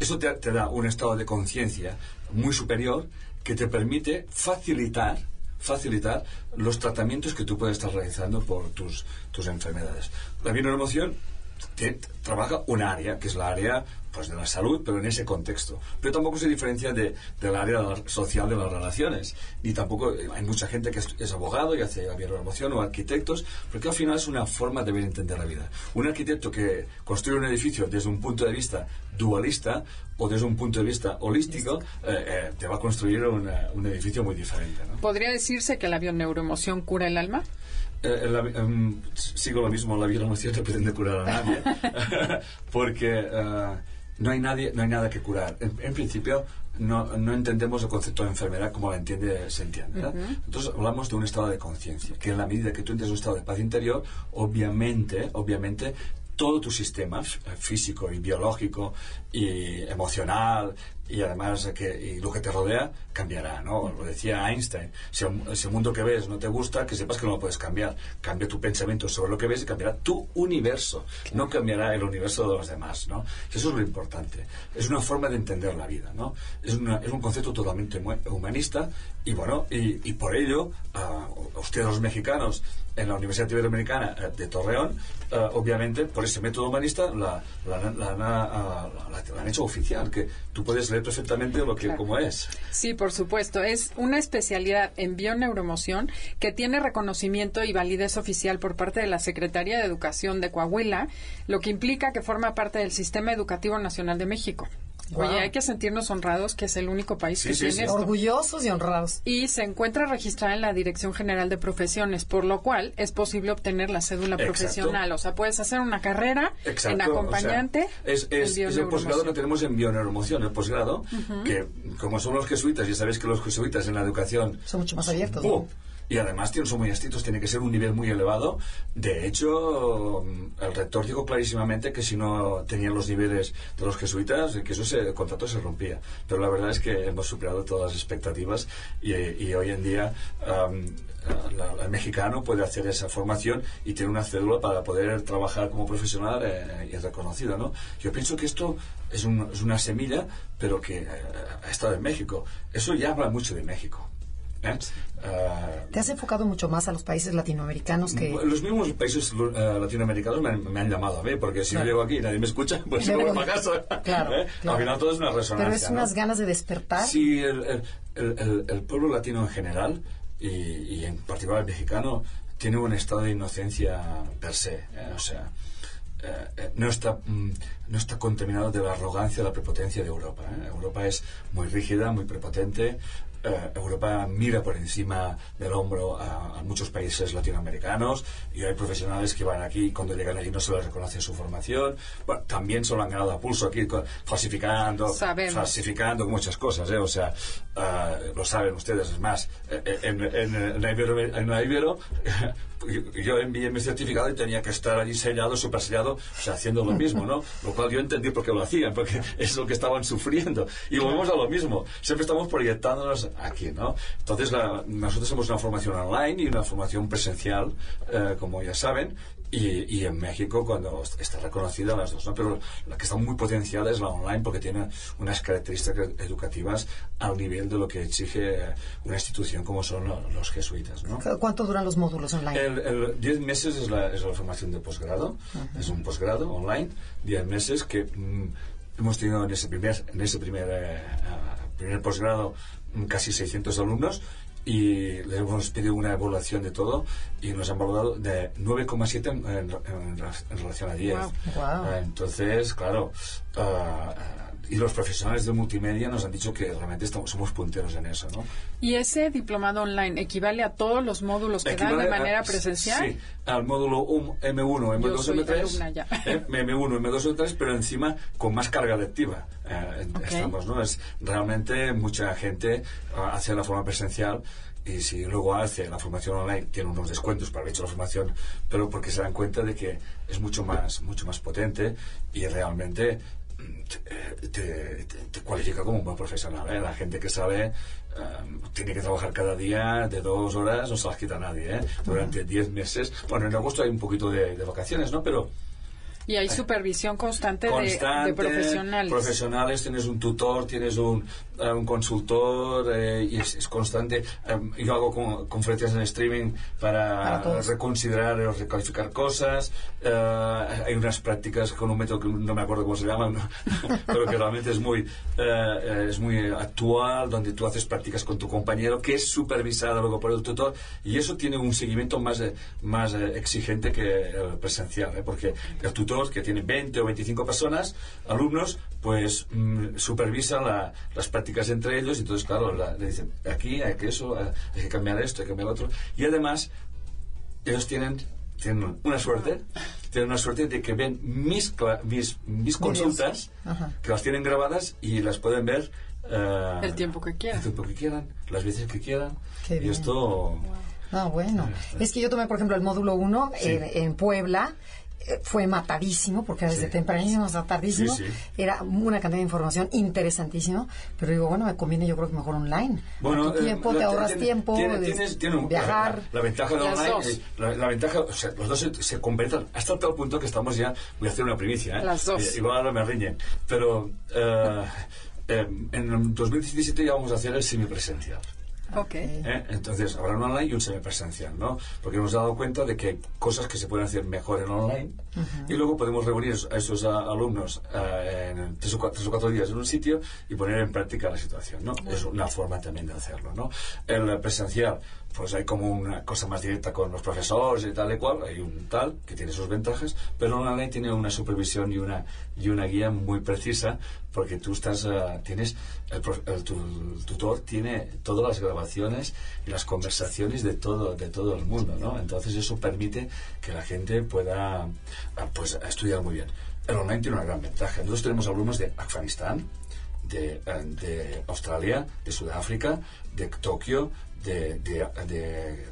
Eso te, da un estado de conciencia muy superior que te permite facilitar facilitar los tratamientos que tú puedes estar realizando por tus, tus enfermedades. La bioneuroemoción te- trabaja un área, que es la área pues, de la salud, pero en ese contexto. Pero tampoco se diferencia de, del área social de las relaciones. Ni tampoco eh, hay mucha gente que es, es abogado y hace la bioneuroemoción o arquitectos, porque al final es una forma de ver entender la vida. Un arquitecto que construye un edificio desde un punto de vista dualista o desde un punto de vista holístico, eh, eh, te va a construir una- un edificio muy diferente. ¿no? ¿Podría decirse que la bioneuroemoción cura el alma? Eh, la- em, sigo lo mismo, la bioneuroemoción no pretende curar a nadie, porque eh, no hay nadie, no hay nada que curar. En, en principio, no, no entendemos el concepto de enfermedad como la entiende, se entiende. ¿verdad? Entonces hablamos de un estado de conciencia, que en la medida que tú entres en un estado de paz interior, obviamente, obviamente todo tu sistema físico y biológico y emocional y además que y lo que te rodea cambiará, ¿no? Lo decía Einstein, si el, si el mundo que ves no te gusta, que sepas que no lo puedes cambiar. Cambia tu pensamiento sobre lo que ves y cambiará tu universo, no cambiará el universo de los demás, ¿no? Eso es lo importante. Es una forma de entender la vida, ¿no? Es, una- es un concepto totalmente humanista y bueno, y, y por ello, a ustedes los mexicanos en la Universidad Iberoamericana eh, de Torreón, eh, obviamente, por ese método humanista, la, la, la- la- la- la- la han hecho oficial, que tú puedes leer perfectamente lo que, Claro. como es. Sí, por supuesto. Es una especialidad en bioneuromoción que tiene reconocimiento y validez oficial por parte de la Secretaría de Educación de Coahuila, lo que implica que forma parte del Sistema Educativo Nacional de México. Wow. Oye, hay que sentirnos honrados que es el único país Sí, que sí, tiene sí. esto. Orgullosos y honrados. Y se encuentra registrada en la Dirección General de Profesiones, por lo cual es posible obtener la cédula Exacto. profesional. O sea, puedes hacer una carrera Exacto, en acompañante. o sea, es, es- en es el posgrado que tenemos en bioneuromoción, el posgrado, que como son los jesuitas, ya sabéis que los jesuitas en la educación Son mucho más abiertos. Y además son muy estrictos, tiene que ser un nivel muy elevado. De hecho, mm, el rector dijo clarísimamente que si no tenían los niveles de los jesuitas, que eso se, el contrato se rompía. Pero la verdad es que hemos superado todas las expectativas y, hoy en día la- el mexicano puede hacer esa formación y tiene una cédula para poder trabajar como profesional eh, y reconocido. ¿no? Yo pienso que esto es, un- es una semilla, pero que eh, ha estado en México. Eso ya habla mucho de México. ¿Eh? Ah, Te has enfocado mucho más a los países latinoamericanos que... los mismos países eh, latinoamericanos me han, me han llamado a ver, porque si Claro. no llego aquí y nadie me escucha, pues me voy para casa. Claro, ¿eh? claro. Al final todo es una resonancia. Pero es ¿no? unas ganas de despertar. Sí, el, el- el- el- el pueblo latino en general, y, y en particular el mexicano, tiene un estado de inocencia per se. eh, o sea, eh, eh, no, está, mm, no está contaminado de la arrogancia, la prepotencia de Europa. ¿eh? Europa es muy rígida, muy prepotente. eh, Europa mira por encima del hombro a, a muchos países latinoamericanos y hay profesionales que van aquí y cuando llegan allí no se les reconoce su formación. Bueno, también se lo han ganado a pulso aquí falsificando, Sabemos. falsificando muchas cosas, ¿eh? O sea, ah, lo saben ustedes, es más, eh, eh, en, en, en Ibero, en la Ibero, yo, envié mi certificado y tenía que estar allí sellado, super sellado, o sea, haciendo lo mismo, ¿no? Lo cual yo entendí por qué lo hacían, porque es lo que estaban sufriendo. Y volvemos a lo mismo, siempre estamos proyectándonos aquí, ¿no? Entonces, la- nosotros hacemos una formación online y una formación presencial, eh, como ya saben, y, y en México cuando está reconocida las dos, ¿no? Pero la que está muy potenciada es la online porque tiene unas características educativas al nivel de lo que exige una institución como son lo- los jesuitas, ¿no? ¿Cuánto duran los módulos online? El, el 10 meses es la, es la formación de posgrado, es un posgrado online, 10 meses que mm, hemos tenido en ese primer, en ese primer, eh, ah, primer posgrado mm, casi 600 alumnos y le hemos pedido una evaluación de todo y nos han valorado de 9,7 en, en- relación a 10. Wow. Wow. Entonces, claro, ah, y los profesionales de multimedia nos han dicho que realmente estamos, somos punteros en eso, ¿no? ¿Y ese diplomado online equivale a todos los módulos que dan de Equivale a- manera presencial? Sí, al módulo um- M1, M2, Yo soy M3. alumna ya. eh, M1, M2, M3, pero encima con más carga lectiva. eh, Ok. Estamos, ¿no? Es realmente mucha gente ah, hace la forma presencial y si luego hace la formación online tiene unos descuentos para haber hecho la formación, pero porque se dan cuenta de que es mucho más, mucho más potente y realmente te, te- cualifica como un buen profesional. ¿eh? La gente que sabe eh, tiene que trabajar cada día de dos horas, no se las quita nadie. ¿eh? Durante diez meses. Bueno, en agosto hay un poquito de, de vacaciones, ¿no? Pero Y hay supervisión constante, de- constante, de, profesionales. profesionales, tienes un tutor, tienes un, eh, un consultor eh, y es, es constante. Eh, yo hago con- conferencias en streaming para, reconsiderar o recalificar cosas. Eh, hay unas prácticas con un método que no me acuerdo cómo se llama, ¿no? pero que realmente es muy, eh, es muy actual, donde tú haces prácticas con tu compañero, que es supervisada luego por el tutor, y eso tiene un seguimiento más, eh, más eh, exigente que el presencial, ¿eh? porque el tutor, que tiene 20 o 25 personas, alumnos, pues mm, supervisa la- las prácticas entre ellos, y entonces, claro, la- le dicen, aquí hay que eso, eh, hay que cambiar esto, hay que cambiar lo otro, y además, ellos tienen tienen una suerte tienen una suerte de que ven mis cla- mis, mis consultas Ajá. que las tienen grabadas y las pueden ver eh, El tiempo que quieran. el tiempo que quieran las veces que quieran Qué y bien. esto Ah, bueno. Es que yo tomé, por ejemplo, el módulo 1 Sí. en, en Puebla. Eh, Fue matadísimo porque era desde Sí. tempranísimo hasta tardísimo. Sí, sí. Era una cantidad de información interesantísimo. Pero digo, bueno, me conviene yo creo que mejor online. Bueno, eh, tiempo, te ahorras tiene- tiempo, tiene- de- tienes- tiene un- viajar. La, la ventaja de online, dos. eh, la, la ventaja, o sea, los dos se, se completan hasta tal punto que estamos ya, voy a hacer una primicia, ¿eh? Las dos. Eh, igual ahora me riñen, pero eh, en 2017 ya vamos a hacer el semipresencial. Ok. ¿eh? Entonces, habrá un online y un semipresencial, ¿no? Porque hemos dado cuenta de que hay cosas que se pueden hacer mejor en online y luego podemos reunir a esos a- alumnos eh, en tres o, cua- tres o cuatro días en un sitio y poner en práctica la situación, ¿no? Es una forma también de hacerlo, ¿no? El presencial, pues hay como una cosa más directa con los profesores y tal y cual, hay un tal que tiene sus ventajas, pero el online tiene una supervisión y una, y una guía muy precisa porque tú estás, eh, tienes, el, el tu- tutor tiene todas las grabaciones y las conversaciones de todo, de todo el mundo, ¿no? Entonces eso permite que la gente pueda, ah, pues, estudiar muy bien. El online tiene una gran ventaja. Nosotros tenemos alumnos de Afganistán, de, eh, de Australia, de Sudáfrica, de Tokio, de, de, de,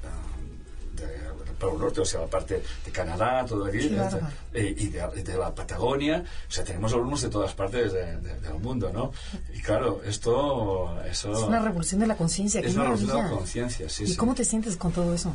Polo Norte, o sea, la parte de Canadá, todo aquí, Qué bárbaro. eh, y de, de la Patagonia, o sea, tenemos alumnos de todas partes de- de- del mundo, ¿no? Y claro, esto, eso Es una revolución de la conciencia. es una revolución de la conciencia, sí, ¿Y sí. Mm. cómo te sientes con todo eso?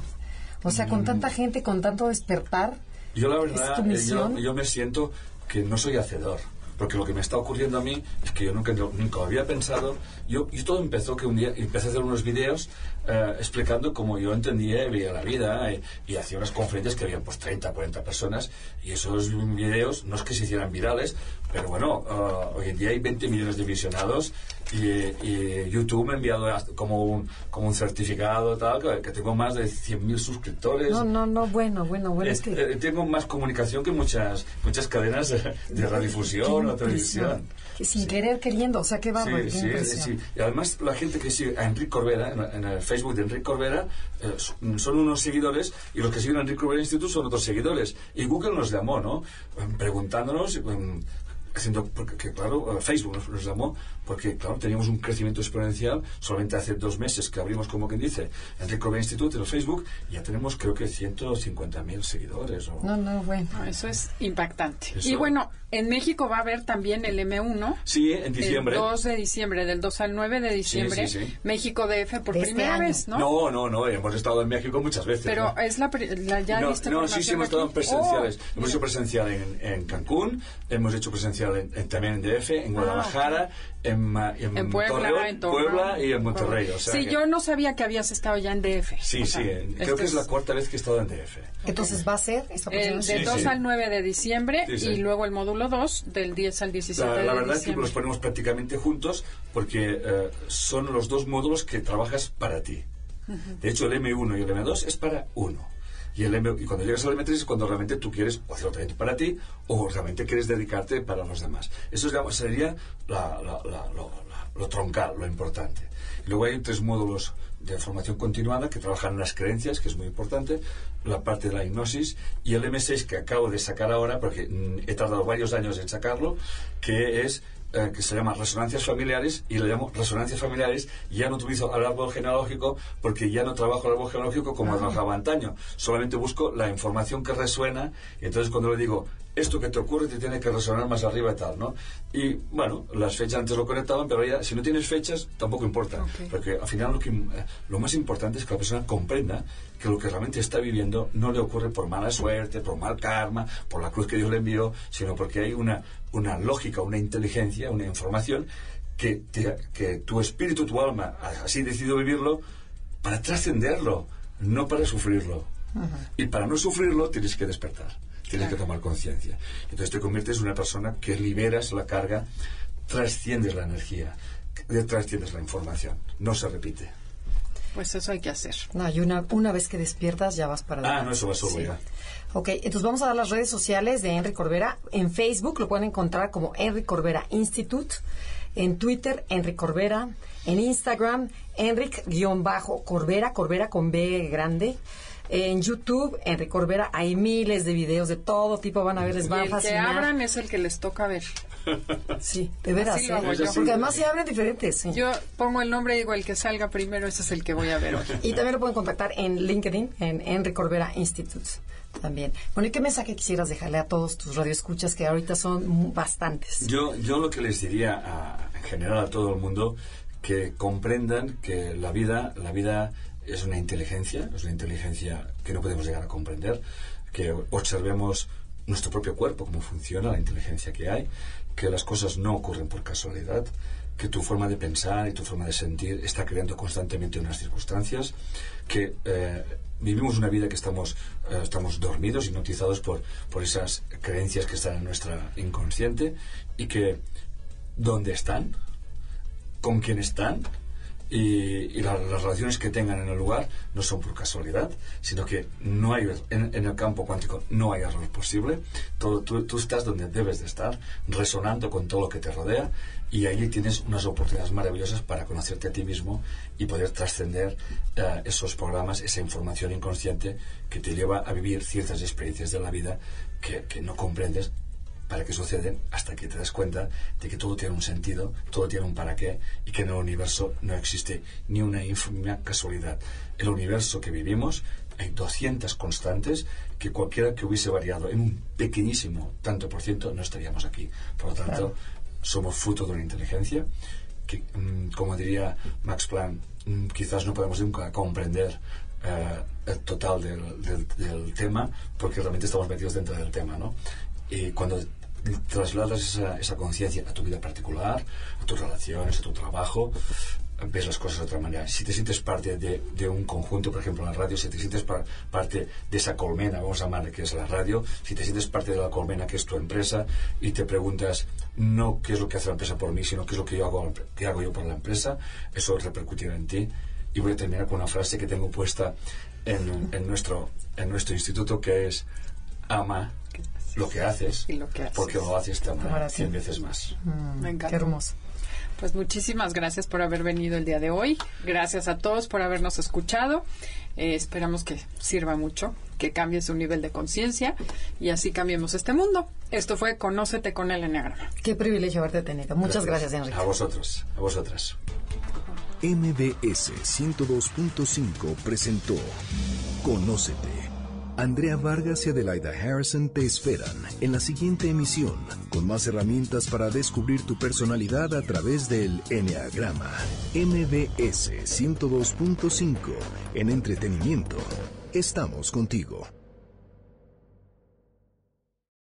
O sea, con tanta gente, con tanto despertar. Yo la ¿Es verdad, eh, yo, yo me siento que no soy hacedor. Porque lo que me está ocurriendo a mí es que yo nunca, nunca había pensado. Yo, y todo empezó que un día empecé a hacer unos vídeos eh, explicando cómo yo entendía y veía la vida. eh, y hacía unas conferencias que había pues 30, 40 personas. Y esos vídeos no es que se hicieran virales, pero bueno, eh, hoy en día hay 20 millones de visionados. Y, y YouTube me ha enviado como un, como un certificado tal, que, que tengo más de 100.000 suscriptores. No, no, no, bueno, bueno, bueno. Es Eh, que. eh, tengo más comunicación que muchas muchas cadenas de, radiodifusión o televisión. Que sin querer queriendo, o sea, qué bárbaro, Sí, sí. Y además la gente que sigue a Enrique Corbera, en, el Facebook de Enrique Corbera, eh, son unos seguidores y los que siguen a Enrique Corbera Institute son otros seguidores. Y Google nos llamó, ¿no? Preguntándonos, haciendo, porque que, claro, eh, Facebook nos, nos llamó porque, claro, teníamos un crecimiento exponencial. Solamente hace dos meses que abrimos, como quien dice, Enrique Corbera Institute en Facebook, y ya tenemos, creo que, 150.000 seguidores. O, No, no, bueno. No, eso es impactante. Eso. Y bueno, en México va a haber también el M1. Sí, en diciembre. El 2 de diciembre, del 2 al 9 de diciembre. sí, sí. México DF por este primera año. vez, ¿no? No, no, no, hemos estado en México muchas veces. Pero ¿no? es la, la- ya no, viste no, sí, sí, hemos estado en presenciales. Oh, hemos hecho presencial en, en Cancún, hemos hecho presencial en- en- también en DF, en Guadalajara, en, Ma- en, Ah, en Puebla, Torreón, en. Puebla y en Monterrey. O sea sí, que- yo no sabía que habías estado ya en DF. Sí, O sea, sí, en- creo esto que es la cuarta vez que he estado en DF. Entonces va a ser esta El Sí, 2 sí. al 9 de diciembre Sí, sí. y luego el módulo 2 del 10 al 17 La, de la verdad es que diciembre. los ponemos prácticamente juntos porque eh, son los dos módulos que trabajas para ti. De hecho, el M1 y el M2 es para uno. Y, el M, y cuando llegas al M3 es cuando realmente tú quieres hacerlo también para ti o realmente quieres dedicarte para los demás. Eso digamos, sería la- la- la- lo, la- lo troncal, lo importante. Y luego hay tres módulos de formación continuada que trabajan en las creencias, que es muy importante, la parte de la hipnosis y el M6 que acabo de sacar ahora, porque mm, he tardado varios años en sacarlo, que es eh, que se llama resonancias familiares y le llamo resonancias familiares ya no utilizo el árbol genealógico porque ya no trabajo el árbol genealógico como trabajaba antaño solamente busco la información que resuena y entonces cuando le digo esto que te ocurre te tiene que resonar más arriba y tal ¿no? y bueno las fechas antes lo conectaban pero ya si no tienes fechas tampoco importa porque al final lo, que, eh, lo más importante es que la persona comprenda que lo que realmente está viviendo no le ocurre por mala suerte, por mal karma, por la cruz que Dios le envió, sino porque hay una, una lógica, una inteligencia, una información que, te- que tu espíritu, tu alma, así decidido vivirlo para trascenderlo, no para sufrirlo. Y para no sufrirlo tienes que despertar, tienes que tomar conciencia. Entonces te conviertes en una persona que liberas la carga, trasciendes la energía, trasciendes la información. No se repite. Pues eso hay que hacer. No, y una, una vez que despiertas ya vas para Ah, adelante. no, eso va solo Sí. ya. Ok, entonces vamos a dar las redes sociales de Henry Corbera. En Facebook lo pueden encontrar como Henry Corbera Institute. En Twitter, Henry Corbera. En Instagram, Enric-Corbera, Corbera con B grande. En YouTube, Henry Corbera, hay miles de videos de todo tipo, van a ver, les va a el que fascinar. abran es el que les toca ver. Sí, de veras. ¿eh? Porque además se abren diferentes. sí. Yo pongo el nombre y digo, el que salga primero, ese es el que voy a ver hoy. Y también lo pueden contactar en LinkedIn, en Henry Corbera Institute. También. Bueno, ¿y qué mensaje quisieras dejarle a todos tus radioescuchas que ahorita son bastantes? Yo, yo lo que les diría a- en general a todo el mundo que comprendan que la vida, la vida es una inteligencia, es una inteligencia que no podemos llegar a comprender, que observemos nuestro propio cuerpo, cómo funciona, la inteligencia que hay, que las cosas no ocurren por casualidad, que tu forma de pensar y tu forma de sentir está creando constantemente unas circunstancias, que eh, vivimos una vida que estamos, eh, estamos dormidos, hipnotizados por, por esas creencias que están en nuestra inconsciente y que dónde están, con quién están y, y la- las relaciones que tengan en el lugar no son por casualidad, sino que no hay en, el campo cuántico no hay error posible. Todo, tú, estás donde debes de estar, resonando con todo lo que te rodea y allí tienes unas oportunidades maravillosas para conocerte a ti mismo y poder trascender eh, esos programas, esa información inconsciente que te lleva a vivir ciertas experiencias de la vida que no comprendes para que suceden hasta que te das cuenta de que todo tiene un sentido, todo tiene un para qué y que en el universo no existe ni una ínfima casualidad. El universo que vivimos hay 200 constantes que cualquiera que hubiese variado en un pequeñísimo tanto por ciento no estaríamos aquí. Por lo tanto, somos fruto de una inteligencia que, mm, como diría Max Planck, mm, quizás no podemos nunca comprender eh, el total del, del- del tema porque realmente estamos metidos dentro del tema, ¿no? Y cuando trasladas esa, esa conciencia a tu vida particular, a tus relaciones, a tu trabajo, ves las cosas de otra manera. Si te sientes parte de, de un conjunto, por ejemplo, en la radio, si te sientes par- parte de esa colmena, vamos a llamarle que es la radio, si te sientes parte de la colmena que es tu empresa y te preguntas no qué es lo que hace la empresa por mí, sino qué es lo que yo hago, qué hago yo por la empresa, eso repercutirá en ti. Y voy a terminar con una frase que tengo puesta en, en nuestro, en nuestro instituto que es ama lo que haces, Y lo que haces. porque lo haces te amará Amará, sí. cien veces más. Me Qué encanta. hermoso. Pues muchísimas gracias por haber venido el día de hoy. Gracias a todos por habernos escuchado. Eh, esperamos que sirva mucho que cambie su nivel de conciencia y así cambiemos este mundo. Esto fue Conócete con el Enneagrama. Qué privilegio haberte tenido. Muchas gracias, Enrique. A vosotros, a vosotras. MBS 102.5 presentó Conócete. Andrea Vargas y Adelaida Harrison te esperan en la siguiente emisión con más herramientas para descubrir tu personalidad a través del Enneagrama. MBS 102.5 en entretenimiento. Estamos contigo.